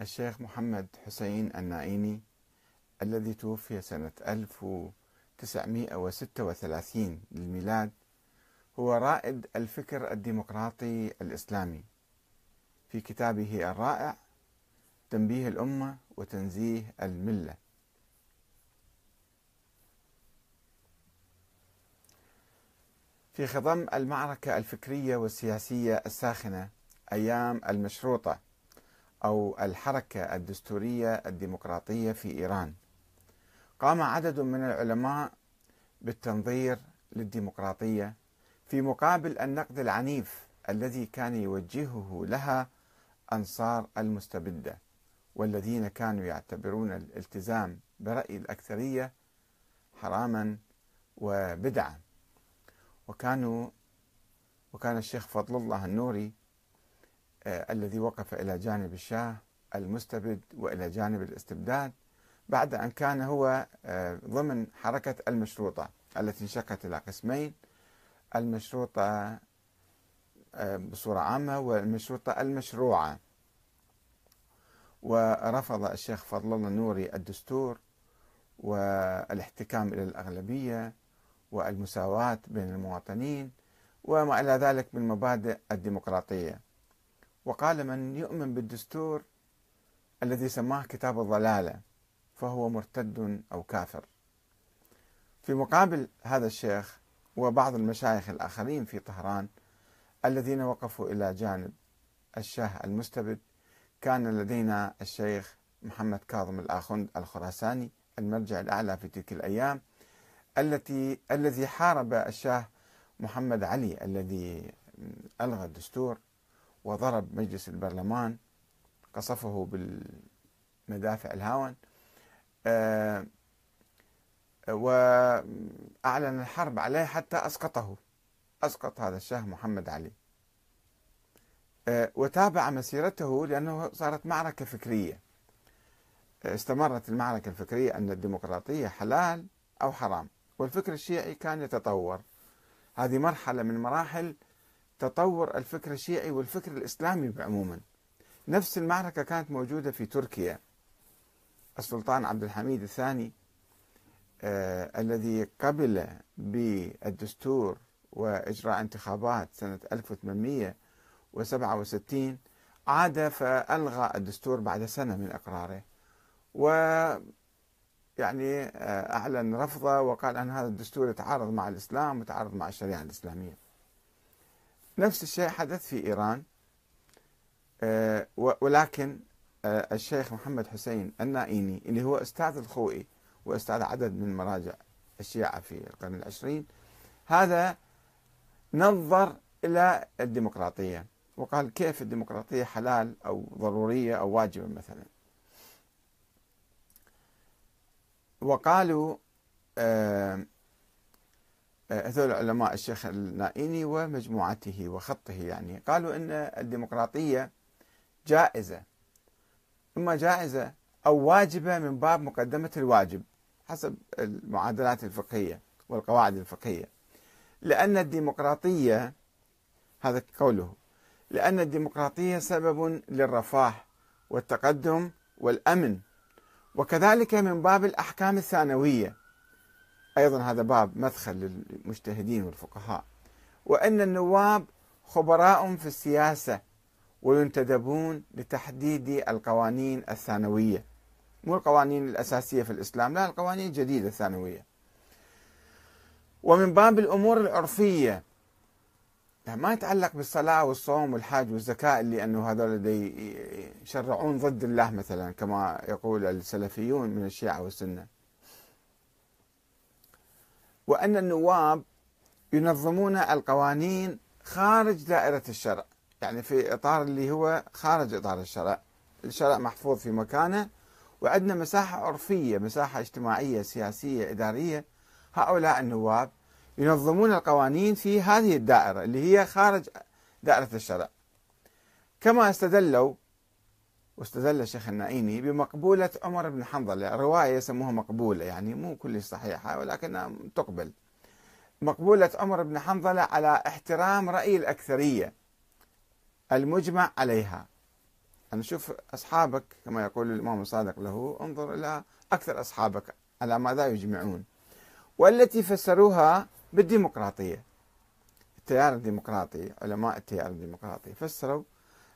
الشيخ محمد حسين النائيني الذي توفي سنة 1936 للميلاد هو رائد الفكر الديمقراطي الإسلامي. في كتابه الرائع تنبيه الأمة وتنزيه الملة. في خضم المعركة الفكرية والسياسية الساخنة أيام المشروطة أو الحركة الدستورية الديمقراطية في إيران. قام عدد من العلماء بالتنظير للديمقراطية في مقابل النقد العنيف الذي كان يوجهه لها أنصار المستبدة والذين كانوا يعتبرون الالتزام برأي الأكثرية حراما وبدعة وكانوا وكان الشيخ فضل الله النوري الذي وقف إلى جانب الشاه المستبد وإلى جانب الاستبداد بعد أن كان هو آه، ضمن حركة المشروطة التي انشقت إلى قسمين المشروطة آه، بصورة عامة والمشروطة المشروعة. ورفض الشيخ فضل الله النوري الدستور والاحتكام إلى الأغلبية والمساواة بين المواطنين وما إلى ذلك من مبادئ الديمقراطية. وقال من يؤمن بالدستور الذي سماه كتاب الضلالة فهو مرتد أو كافر. في مقابل هذا الشيخ وبعض المشايخ الآخرين في طهران الذين وقفوا إلى جانب الشاه المستبد كان لدينا الشيخ محمد كاظم الآخند الخراساني المرجع الأعلى في تلك الأيام التي الذي حارب الشاه محمد علي الذي ألغى الدستور. وضرب مجلس البرلمان قصفه بالمدافع الهاون. آه، وأعلن الحرب عليه حتى أسقطه. أسقط هذا الشاه محمد علي. آه، وتابع مسيرته لأنه صارت معركة فكرية. استمرت المعركة الفكرية أن الديمقراطية حلال أو حرام والفكر الشيعي كان يتطور. هذه مرحلة من مراحل تطور الفكر الشيعي والفكر الإسلامي عموما نفس المعركة كانت موجودة في تركيا. السلطان عبد الحميد الثاني آه الذي قبل بالدستور وإجراء انتخابات سنة 1867 عاد فألغى الدستور بعد سنة من إقراره. و يعني آه، أعلن رفضه وقال أن هذا الدستور يتعارض مع الإسلام ويتعارض مع الشريعة الإسلامية. نفس الشيء حدث في إيران. آه، ولكن آه، الشيخ محمد حسين النائيني اللي هو أستاذ الخوئي وأستاذ عدد من مراجع الشيعة في القرن العشرين هذا نظر إلى الديمقراطية وقال كيف الديمقراطية حلال أو ضرورية أو واجبة مثلا. وقالوا آه، هذول العلماء الشيخ النائيني ومجموعته وخطه يعني. قالوا إن الديمقراطية جائزة إما جائزة أو واجبة من باب مقدمة الواجب حسب المعادلات الفقهية والقواعد الفقهية. لأن الديمقراطية هذا قوله لأن الديمقراطية سبب للرفاه والتقدم والأمن وكذلك من باب الأحكام الثانوية. أيضا هذا باب مدخل للمجتهدين والفقهاء وأن النواب خبراء في السياسة وينتدبون لتحديد القوانين الثانوية. مو القوانين الأساسية في الإسلام لا القوانين الجديدة الثانوية. ومن باب الأمور العرفية ما يتعلق بالصلاة والصوم والحج والزكاة اللي أنه هذول يشرعون ضد الله مثلا كما يقول السلفيون من الشيعة والسنة. وأن النواب ينظمون القوانين خارج دائرة الشرع يعني في إطار اللي هو خارج إطار الشرع. الشرع محفوظ في مكانه وعندنا مساحة عرفية مساحة اجتماعية سياسية إدارية. هؤلاء النواب ينظمون القوانين في هذه الدائرة اللي هي خارج دائرة الشرع. كما استدلوا واستدل الشيخ النائيني بمقبولة عمر بن حنظلة. رواية يسموها مقبولة يعني مو كل صحيحة ولكنها تقبل. مقبولة عمر بن حنظلة على احترام رأي الأكثرية المجمع عليها. أنا شوف أصحابك كما يقول الإمام الصادق له انظر إلى أكثر أصحابك على ماذا يجمعون والتي فسروها بالديمقراطية. التيار الديمقراطي علماء التيار الديمقراطي فسروا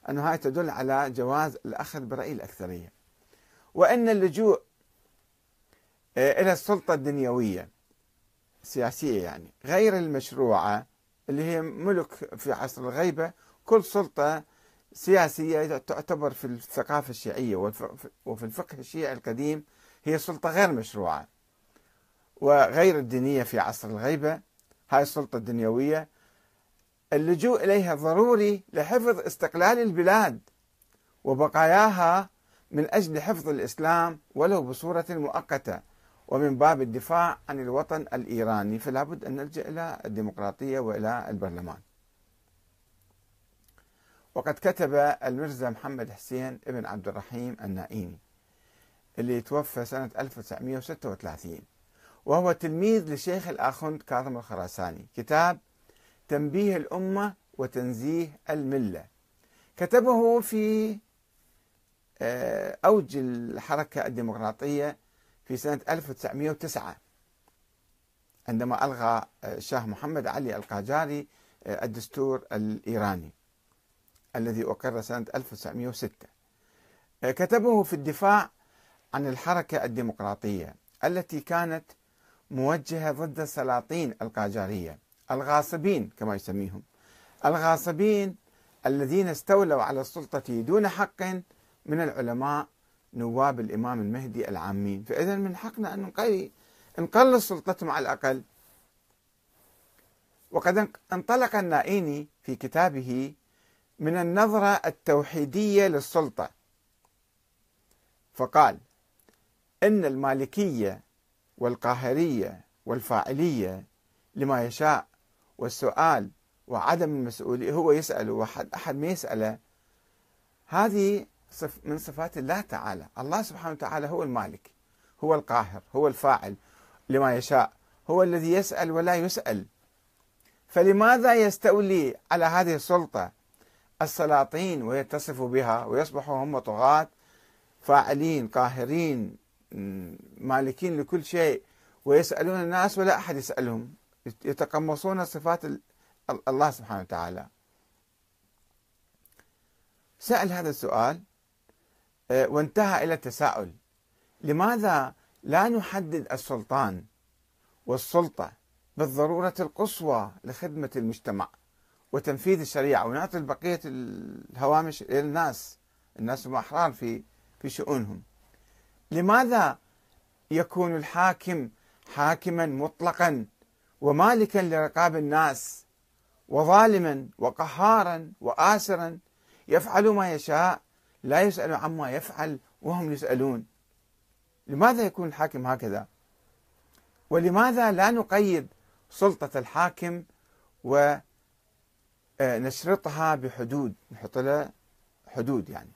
أن هاي تدل على جواز الأخذ برأي الأكثرية. وأن اللجوء آه، إلى السلطة الدنيوية السياسية يعني غير المشروعة اللي هي ملك في عصر الغيبة كل سلطة سياسية تعتبر في الثقافة الشيعية وفي الفقه الشيعي القديم هي سلطة غير مشروعة وغير الدينية في عصر الغيبة هاي السلطة الدنيوية اللجوء إليها ضروري لحفظ استقلال البلاد وبقاياها من أجل حفظ الإسلام ولو بصورة مؤقتة. ومن باب الدفاع عن الوطن الإيراني فلا بد أن نلجأ إلى الديمقراطية وإلى البرلمان. وقد كتب المرزا محمد حسين ابن عبد الرحيم النائيني اللي توفى سنة 1936 وهو تلميذ للشيخ الآخوند كاظم الخراساني. كتاب تنبيه الأمة وتنزيه الملة. كتبه في آه، أوج الحركة الديمقراطية في سنة 1909 عندما ألغى الشاه محمد علي القاجاري آه، الدستور الإيراني الذي أقر سنة 1906 آه، كتبه في الدفاع عن الحركة الديمقراطية التي كانت موجهة ضد السلاطين القاجارية. الغاصبين كما يسميهم. الغاصبين الذين استولوا على السلطة دون حق من العلماء نواب الإمام المهدي العامين. فإذا من حقنا أن نقلص سلطتهم على الأقل. وقد انطلق النائيني في كتابه من النظرة التوحيدية للسلطة. فقال إن المالكية والقاهرية والفاعلية لما يشاء والسؤال وعدم المسؤولية هو يسأل واحد أحد ما يسأله. هذه من صفات الله تعالى. الله سبحانه وتعالى هو المالك هو القاهر هو الفاعل لما يشاء هو الذي يسأل ولا يسأل. فلماذا يستولي على هذه السلطة السلاطين ويتصف بها؟ ويصبحوا هم طغاة فاعلين قاهرين مالكين لكل شيء ويسألون الناس ولا أحد يسألهم. يتقمصون صفات الله سبحانه وتعالى. سأل هذا السؤال آه، وانتهى إلى التساؤل. لماذا لا نحدد السلطان والسلطة بالضرورة القصوى لخدمة المجتمع وتنفيذ الشريعة ونعطي بقية الهوامش للناس الناس هم أحرار في في شؤونهم. لماذا يكون الحاكم حاكما مطلقا ومالكا لرقاب الناس وظالما وقهارا وآسرا يفعل ما يشاء لا يسأل عما يفعل وهم يسألون. لماذا يكون الحاكم هكذا؟ ولماذا لا نقيد سلطة الحاكم ونشرطها بحدود نحط لها حدود يعني؟